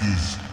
practice.